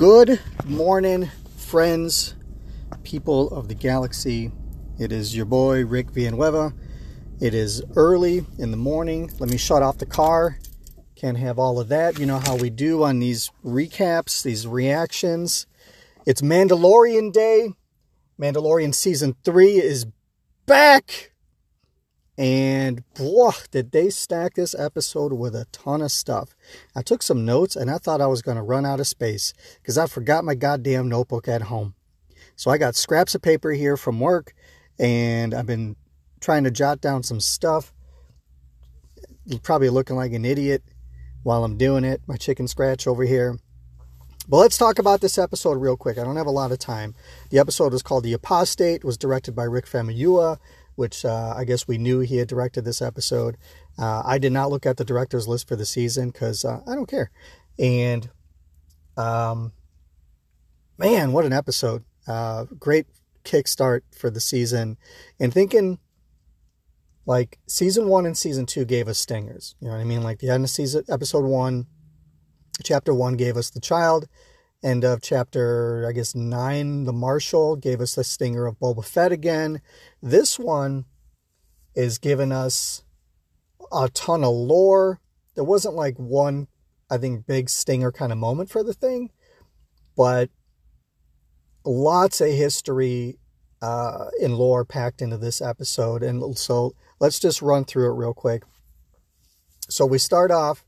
Good morning, friends, people of the galaxy. It is your boy Rick Villanueva. It is early in the morning. Let me shut off the car. Can't have all of that. You know how we do on these recaps, these reactions. It's Mandalorian Day. Mandalorian Season 3 is back. And boy, did they stack this episode with a ton of stuff. I took some notes and I thought I was going to run out of space because I forgot my goddamn notebook at home. So I got scraps of paper here from work and I've been trying to jot down some stuff. Probably looking like an idiot while I'm doing it. My chicken scratch over here. But let's talk about this episode real quick. I don't have a lot of time. The episode is called The Apostate. Was directed by Rick Famuyiwa which uh, I guess we knew he had directed this episode. Uh, I did not look at the director's list for the season because uh, I don't care. And, um, man, what an episode! Uh, great kickstart for the season. And thinking, like season one and season two gave us stingers. You know what I mean? Like the end of season, episode one, chapter one gave us the child. End of chapter, I guess, nine, the Marshal gave us the stinger of Boba Fett again. This one is giving us a ton of lore. There wasn't like one, I think, big stinger kind of moment for the thing, but lots of history uh, in lore packed into this episode. And so let's just run through it real quick. So we start off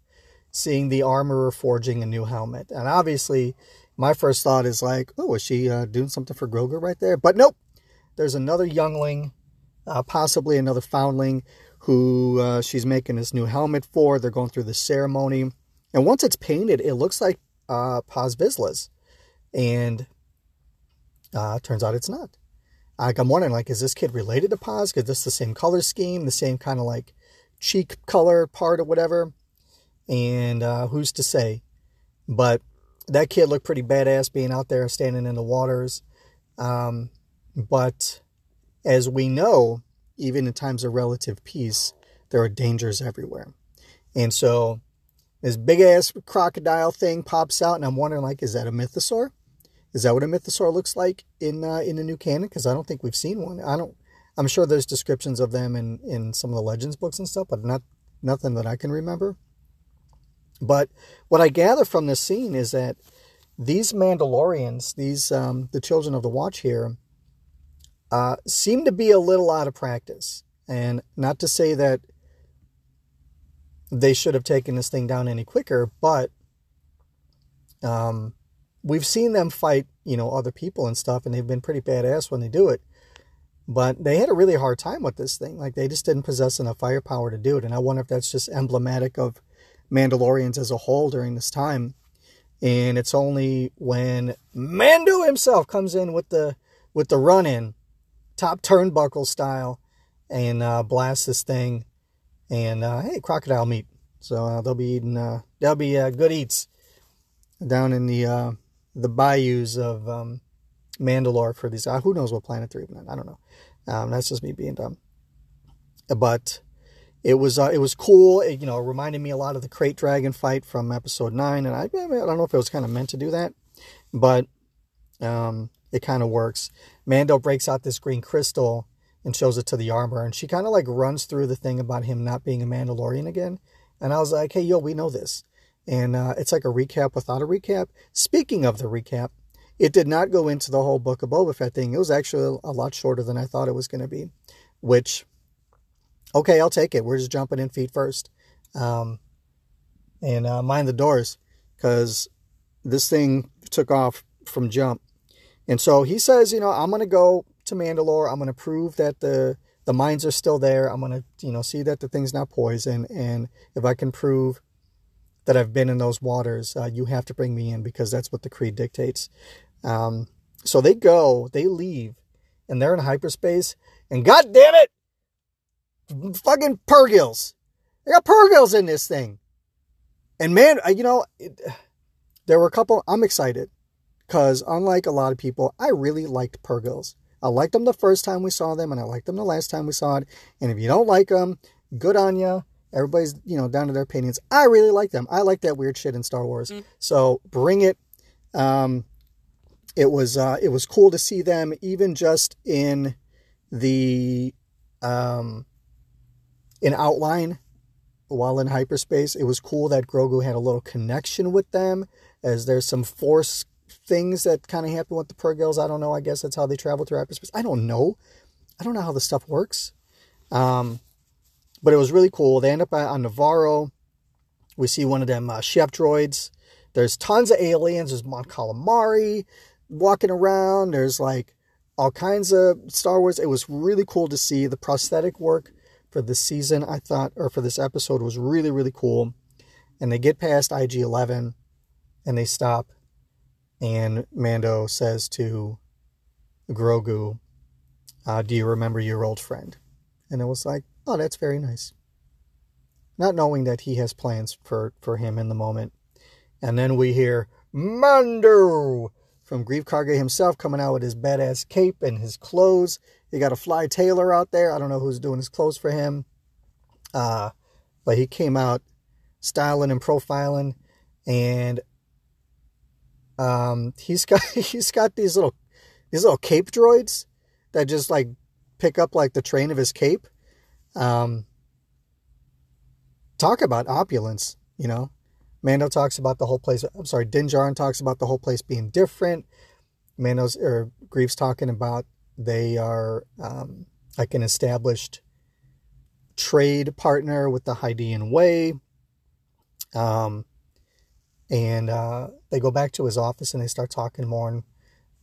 seeing the armorer forging a new helmet. And obviously, my first thought is like, oh, is she uh, doing something for Grogu right there? But nope. There's another youngling, uh, possibly another foundling, who uh, she's making this new helmet for. They're going through the ceremony. And once it's painted, it looks like uh, Paz Vizsla's. And uh, turns out it's not. Like, I'm wondering, like, is this kid related to Paz? Because this the same color scheme, the same kind of like cheek color part or whatever. And uh, who's to say? But that kid looked pretty badass being out there standing in the waters. Um, but as we know, even in times of relative peace, there are dangers everywhere. And so this big ass crocodile thing pops out, and I'm wondering, like, is that a mythosaur? Is that what a mythosaur looks like in uh, in the new canon? Because I don't think we've seen one. I don't. I'm sure there's descriptions of them in in some of the legends books and stuff, but not nothing that I can remember. But what I gather from this scene is that these Mandalorians, these um, the children of the Watch here, uh, seem to be a little out of practice. And not to say that they should have taken this thing down any quicker, but um, we've seen them fight, you know, other people and stuff, and they've been pretty badass when they do it. But they had a really hard time with this thing. Like they just didn't possess enough firepower to do it. And I wonder if that's just emblematic of Mandalorians as a whole during this time. And it's only when Mando himself comes in with the with the run in, top turnbuckle style, and uh, blasts this thing. And uh, hey, crocodile meat. So uh, they'll be eating. Uh, they'll be uh, good eats down in the uh, the bayous of um, Mandalore for these. who knows what planet they're even on? I don't know. Um, that's just me being dumb. But it was uh, it was cool. It, you know, reminded me a lot of the krayt dragon fight from episode nine, and I, I don't know if it was kind of meant to do that, but um, it kind of works. Mando breaks out this green crystal and shows it to the armor, and she kind of like runs through the thing about him not being a Mandalorian again. And I was like, hey, yo, we know this. And uh, it's like a recap without a recap. Speaking of the recap, it did not go into the whole book of Boba Fett thing. It was actually a lot shorter than I thought it was going to be, which okay, I'll take it. We're just jumping in feet first. Um, and uh, mind the doors because this thing took off from jump. And so he says, you know, I'm going to go to Mandalore. I'm going to prove that the the mines are still there. I'm going to, you know, see that the thing's not poison. And if I can prove that I've been in those waters, uh, you have to bring me in because that's what the creed dictates. Um, so they go, they leave, and they're in hyperspace. And God damn it, fucking Purrgils. They got Purrgils in this thing. And man, you know, it, there were a couple, I'm excited because unlike a lot of people, I really liked Purrgils. I liked them the first time we saw them and I liked them the last time we saw it. And if you don't like them, good on you. Everybody's, you know, down to their opinions. I really like them. I like that weird shit in Star Wars. Mm. So bring it. Um, it was uh, it was cool to see them even just in the um, in outline while in hyperspace. It was cool that Grogu had a little connection with them, as there's some force things that kind of happen with the Purrgils. I don't know. I guess that's how they travel through hyperspace. I don't know. I don't know how the stuff works. Um, but it was really cool. They end up on Nevarro. We see one of them uh, chef droids. There's tons of aliens. There's Mon Calamari walking around. There's like all kinds of Star Wars. It was really cool to see the prosthetic work for this season. I thought, or for this episode, was really really cool. And they get past IG Eleven, and they stop, and Mando says to Grogu, uh, "Do you remember your old friend?" And it was like, "Oh, that's very nice." Not knowing that he has plans for for him in the moment, and then we hear Mando from Greef Karga himself coming out with his badass cape and his clothes. He got a fly tailor out there. I don't know who's doing his clothes for him. Uh, but he came out styling and profiling and um, he's got he's got these little these little cape droids that just like pick up like the train of his cape. Um, talk about opulence, you know. Mando talks about the whole place. I'm sorry, Din Djarin talks about the whole place being different. Mando's or Greef's talking about they are um, like an established trade partner with the Hydian Way. Um, and uh, they go back to his office and they start talking more. And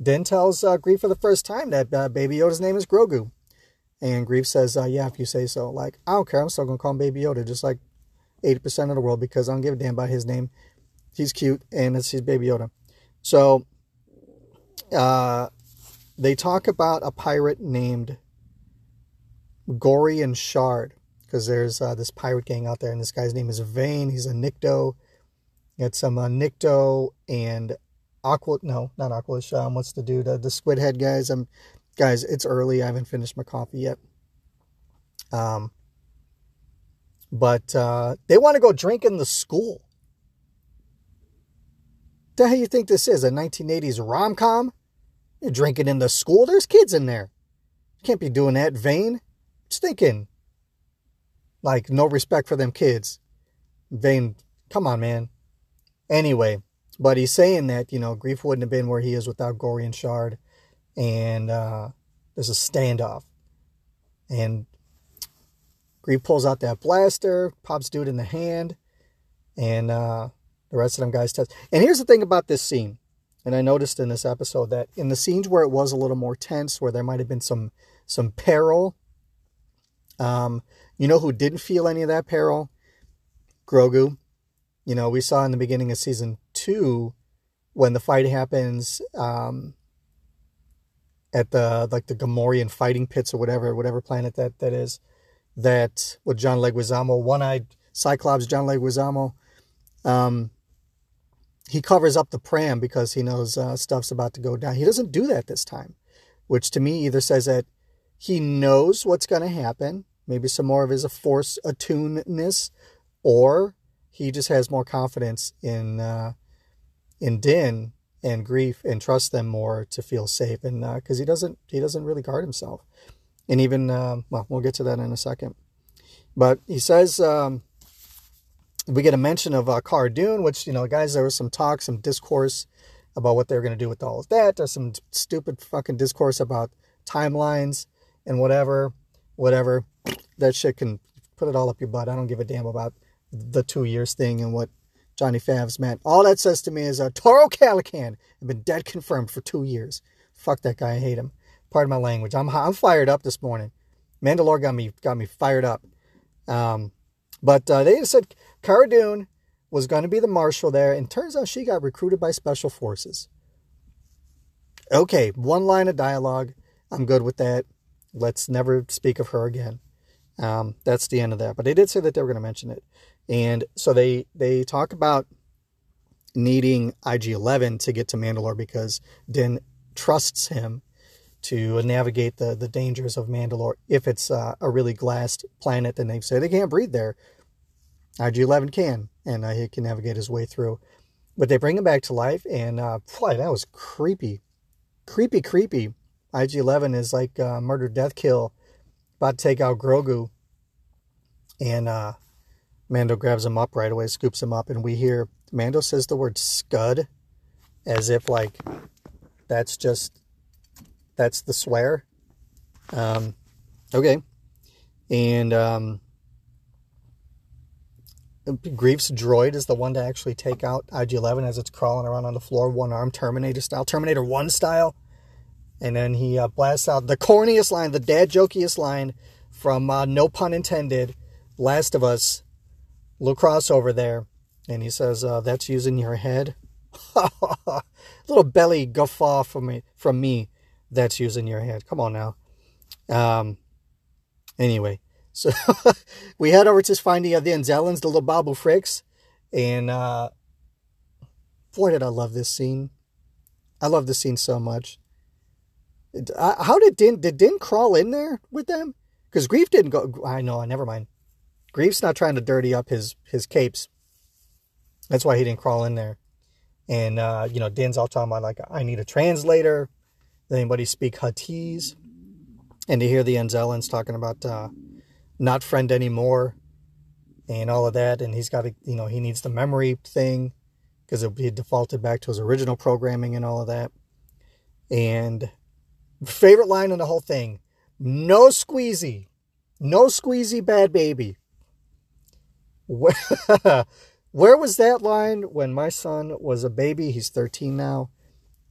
Din tells uh, Greef for the first time that uh, Baby Yoda's name is Grogu. And Greef says, uh, Yeah, if you say so. Like, I don't care. I'm still going to call him Baby Yoda, just like 80% of the world because I don't give a damn about his name. He's cute and it's his Baby Yoda. So uh, they talk about a pirate named Gorian Shard because there's uh, this pirate gang out there and this guy's name is Vane. He's a Nikto. It's some uh, Nikto and Aqua. No, not Aqualish. Um, what's the dude? Uh, the Squid Head guys. Um, guys, it's early. I haven't finished my coffee yet. Um, but uh, they want to go drink in the school. The hell you think this is? A 1980s rom com? You're drinking in the school? There's kids in there. You can't be doing that, Vane. Stinking. Like, no respect for them kids. Vane, come on, man. Anyway, but he's saying that, you know, Greef wouldn't have been where he is without Gorian Shard. And uh, there's a standoff. And Greef pulls out that blaster, pops dude in the hand, and uh, the rest of them guys test. And here's the thing about this scene, and I noticed in this episode that in the scenes where it was a little more tense, where there might have been some some peril, um, you know who didn't feel any of that peril? Grogu. You know, we saw in the beginning of season two when the fight happens um, at the like the Gamorrean fighting pits or whatever, whatever planet that that is that with John Leguizamo, one-eyed Cyclops John Leguizamo, um, he covers up the pram because he knows uh, stuff's about to go down. He doesn't do that this time, which to me either says that he knows what's going to happen, maybe some more of his force attuneness, or he just has more confidence in uh, in Din and Greef and trusts them more to feel safe, and because uh, he doesn't he doesn't really guard himself and even uh, well, we'll get to that in a second. But he says um, we get a mention of uh, Cara Dune, which you know, guys, there was some talk, some discourse about what they're going to do with all of that. There's some stupid fucking discourse about timelines and whatever, whatever. That shit can put it all up your butt. I don't give a damn about the two years thing and what Johnny Favs meant. All that says to me is uh, Toro Calican has been dead confirmed for two years. Fuck that guy. I hate him. Pardon my language. I'm I'm fired up this morning. Mandalore got me got me fired up. Um, but uh, they said Cara Dune was going to be the marshal there, and turns out she got recruited by special forces. Okay, one line of dialogue. I'm good with that. Let's never speak of her again. Um, that's the end of that. But they did say that they were going to mention it, and so they they talk about needing IG-11 to get to Mandalore because Din trusts him to navigate the, the dangers of Mandalore. If it's uh, a really glassed planet, then they say they can't breathe there. IG-11 can, and uh, he can navigate his way through. but they bring him back to life, and uh, boy, that was creepy, creepy, creepy. IG Eleven is like uh, murder, death, kill, about to take out Grogu, and uh, Mando grabs him up right away, scoops him up, and we hear Mando says the word "scud," as if like that's just that's the swear. Um, okay, and um, Greef's droid is the one to actually take out IG-11 as it's crawling around on the floor, one arm, Terminator style, Terminator 1 style. And then he uh, blasts out the corniest line, the dad jokiest line from uh, No Pun Intended, Last of Us, little crossover there. And he says, uh, that's using your head. little belly guffaw from me, from me, that's using your head. Come on now. Um, anyway, so we head over to find the, uh, the Anzellans, the little Babu Fricks. And uh, boy, did I love this scene. I love this scene so much. How did Din did Din crawl in there with them? Because Greef didn't go. I know. Never mind. Greef's not trying to dirty up his his capes. That's why he didn't crawl in there. And uh, you know, Din's all talking about like I need a translator. Anybody speak Huttese? And to hear the Anzellans talking about uh, not friend anymore and all of that, and he's got to you know he needs the memory thing because he defaulted back to his original programming and all of that. And Favorite line in the whole thing. No squeezy. No squeezy bad baby. Where was that line when my son was a baby? He's 13 now.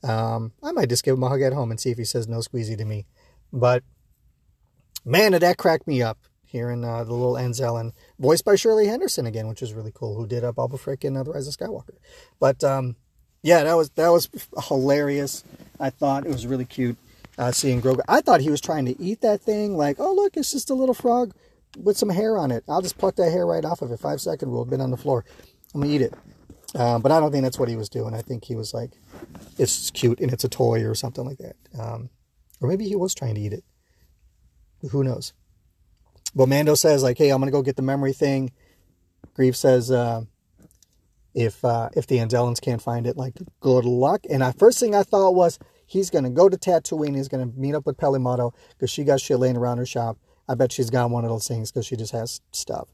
Um, I might just give him a hug at home and see if he says no squeezy to me. But man, did that crack me up hearing uh, the little Anzellan, voiced by Shirley Henderson again, which is really cool, who did a Babu Frick in uh, The Rise of Skywalker. But um, yeah, that was that was hilarious. I thought it was really cute uh, seeing Grogu. I thought he was trying to eat that thing, like, oh, look, it's just a little frog with some hair on it. I'll just pluck that hair right off of it. Five second rule, been on the floor. I'm to eat it. Um, but I don't think that's what he was doing. I think he was like, it's cute and it's a toy or something like that. Um, or maybe he was trying to eat it. Who knows? But Mando says, like, hey, I'm going to go get the memory thing. Greef says, uh, if uh, if the Anzellans can't find it, like, good luck. And the first thing I thought was, He's going to go to Tatooine. He's going to meet up with Peli Motto because she got shit laying around her shop. I bet she's got one of those things because she just has stuff.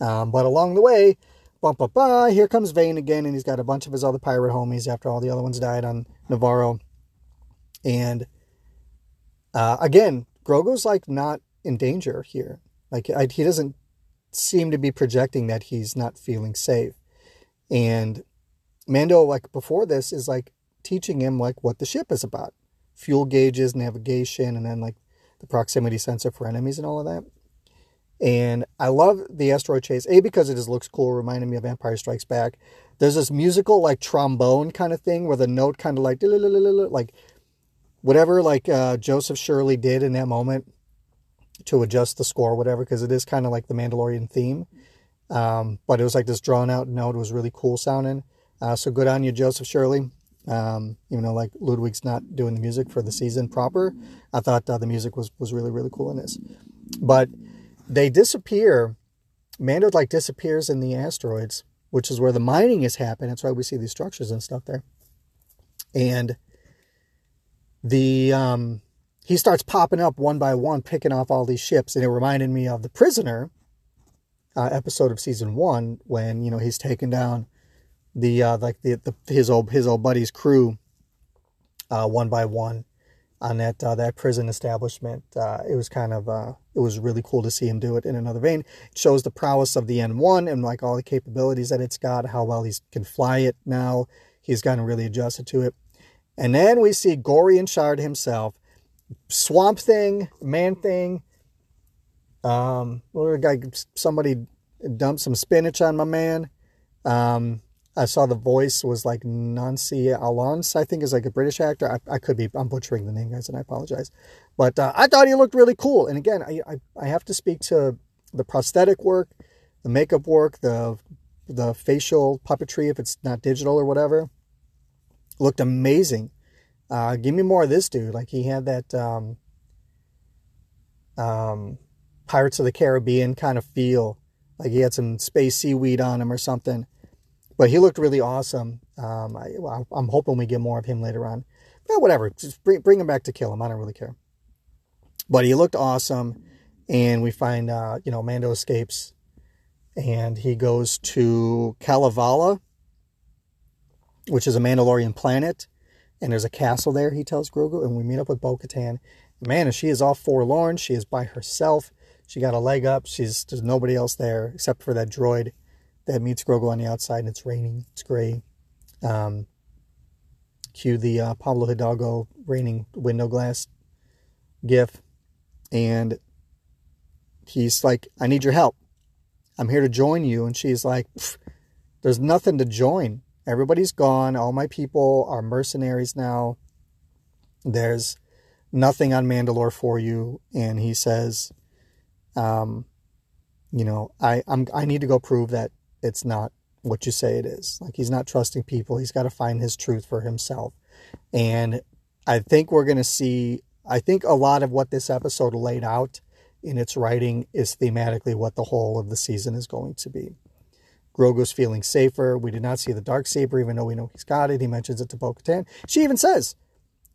Um, but along the way, bump, bump, bump, here comes Vane again, and he's got a bunch of his other pirate homies after all the other ones died on Nevarro. And uh, again, Grogu's like not in danger here. Like I, he doesn't seem to be projecting that he's not feeling safe. And Mando, like before this, is like, teaching him like what the ship is about fuel gauges, navigation, and then like the proximity sensor for enemies and all of that. And I love the asteroid chase, A, because it just looks cool, reminding me of Empire Strikes Back. There's this musical like trombone kind of thing where the note kind of like like whatever like uh, Joseph Shirley did in that moment to adjust the score, whatever, because it is kind of like the Mandalorian theme. Um, but it was like this drawn out note. It was really cool sounding. Uh, so good on you, Joseph Shirley. Um, even though like Ludwig's not doing the music for the season proper, I thought uh, the music was was really really cool in this. But they disappear. Mando like disappears in the asteroids, which is where the mining is happening. That's why we see these structures and stuff there. And the um, he starts popping up one by one, picking off all these ships, and it reminded me of the Prisoner uh, episode of season one when you know he's taken down the uh, like the, the his old his old buddy's crew uh, one by one on that uh, that prison establishment. Uh, it was kind of uh, it was really cool to see him do it in another vein. It shows the prowess of the N1 and like all the capabilities that it's got, how well he can fly it now. He's gotten really adjusted to it. And then we see Gorian Shard himself, Swamp Thing, Man Thing. Um, guy, somebody dumped some spinach on my man. Um, I saw the voice was like Nancy Alonso, I think is like a British actor. I, I could be, I'm butchering the name, guys, and I apologize. But uh, I thought he looked really cool. And again, I, I, I have to speak to the prosthetic work, the makeup work, the the facial puppetry, if it's not digital or whatever, looked amazing. Uh, give me more of this dude. Like he had that um, um, Pirates of the Caribbean kind of feel. Like he had some space seaweed on him or something but he looked really awesome. Um, I, am hoping we get more of him later on. But whatever, just bring, bring him back to kill him. I don't really care. But he looked awesome, and we find uh, you know Mando escapes, and he goes to Kalevala, which is a Mandalorian planet, and there's a castle there. He tells Grogu, and we meet up with Bo-Katan. Man, she is all forlorn. She is by herself. She got a leg up. She's there's nobody else there except for that droid that meets Grogu on the outside, and it's raining. It's gray. Um, cue the uh, Pablo Hidalgo raining window glass gif, and he's like, "I need your help. I'm here to join you." And she's like, "There's nothing to join. Everybody's gone. All my people are mercenaries now. There's nothing on Mandalore for you." And he says, um, "You know, I I'm I need to go prove that it's not what you say it is. Like he's not trusting people. He's got to find his truth for himself. And I think we're going to see, I think a lot of what this episode laid out in its writing is thematically what the whole of the season is going to be. Grogu's feeling safer. We did not see the dark saber, even though we know he's got it. He mentions it to Bo. She even says,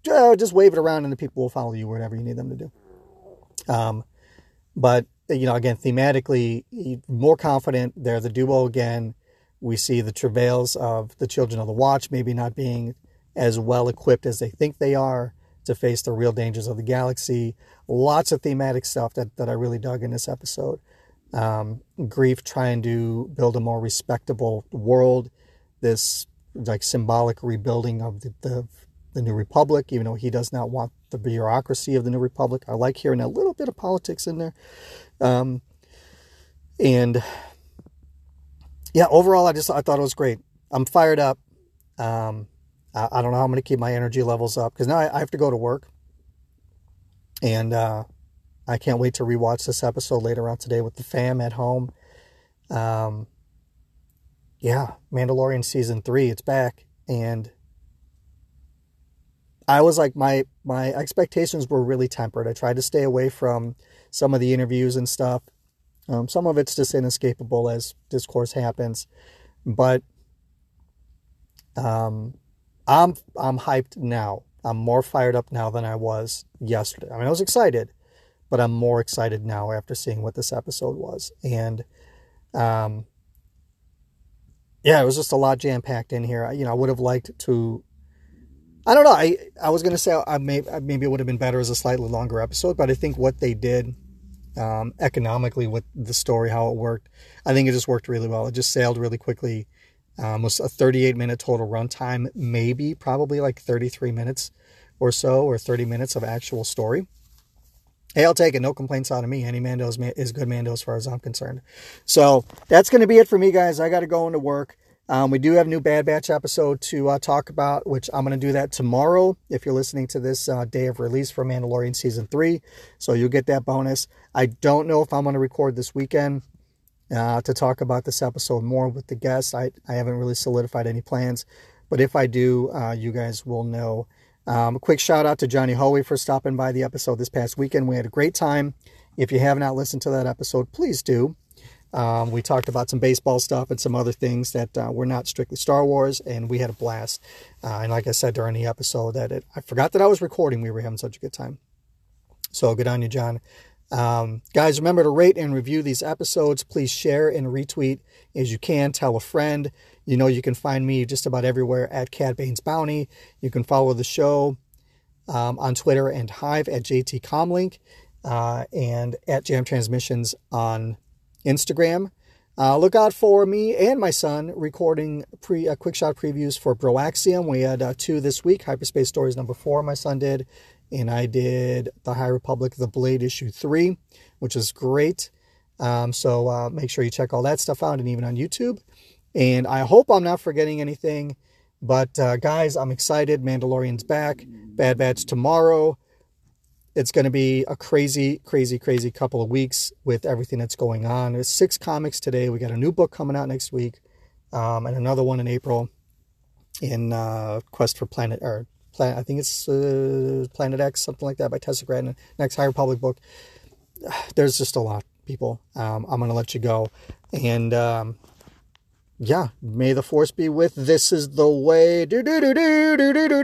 just wave it around and the people will follow you wherever you need them to do. Um, but you know, again, thematically, more confident. They're the duo again. We see the travails of the children of the watch maybe not being as well equipped as they think they are to face the real dangers of the galaxy. Lots of thematic stuff that, that I really dug in this episode. Um, Greef trying to build a more respectable world, this like symbolic rebuilding of the, the, the New Republic, even though he does not want the bureaucracy of the New Republic. I like hearing a little bit of politics in there. Um, and yeah, overall, I just I thought it was great. I'm fired up. Um, I, I, don't know how I'm going to keep my energy levels up because now I, I, have to go to work, and uh, I can't wait to rewatch this episode later on today with the fam at home. Um, yeah, Mandalorian season three, it's back, and I was like my my expectations were really tempered. I tried to stay away from some of the interviews and stuff. Um, some of it's just inescapable as discourse happens, but um, I'm I'm hyped now. I'm more fired up now than I was yesterday. I mean, I was excited, but I'm more excited now after seeing what this episode was. And um, yeah, it was just a lot jam packed in here. You know, I would have liked to. I don't know. I I was gonna say I may maybe it would have been better as a slightly longer episode, but I think what they did um, economically with the story, how it worked. I think it just worked really well. It just sailed really quickly. Um, was a 38 minute total runtime, maybe probably like 33 minutes or so, or 30 minutes of actual story. Hey, I'll take it. No complaints out of me. Any Mando is, is good Mando as far as I'm concerned. So that's going to be it for me, guys. I got to go into work. Um, we do have a new Bad Batch episode to uh, talk about, which I'm going to do that tomorrow if you're listening to this uh, day of release for Mandalorian Season 3. So you'll get that bonus. I don't know if I'm going to record this weekend uh, to talk about this episode more with the guests. I, I haven't really solidified any plans, but if I do, uh, you guys will know. Um, a quick shout out to Johnny Hoey for stopping by the episode this past weekend. We had a great time. If you have not listened to that episode, please do. Um, we talked about some baseball stuff and some other things that uh, were not strictly Star Wars, and we had a blast. Uh, and like I said during the episode, that it, I forgot that I was recording. We were having such a good time. So good on you, John. Um, guys, remember to rate and review these episodes. Please share and retweet as you can. Tell a friend. You know you can find me just about everywhere at Cad Bane's Bounty. You can follow the show um, on Twitter and Hive at JT Comlink uh, and at Jam Transmissions on Instagram. Uh, look out for me and my son recording pre uh, quick shot previews for Broaxium. We had uh, two this week. Hyperspace Stories number four, my son did, and I did the High Republic, the Blade issue three, which is great. Um, so uh, make sure you check all that stuff out, and even on YouTube. And I hope I'm not forgetting anything. But uh, guys, I'm excited. Mandalorian's back. Bad Batch tomorrow it's going to be a crazy, crazy, crazy couple of weeks with everything that's going on. There's six comics today. We got a new book coming out next week, um, and another one in April in uh, Quest for Planet or Planet. I think it's uh, Planet X, something like that, by Tessa Gratton. Next High Republic book. There's just a lot, people. Um, I'm going to let you go, and um, yeah, may the force be with. This is the way. Do do do do do do do.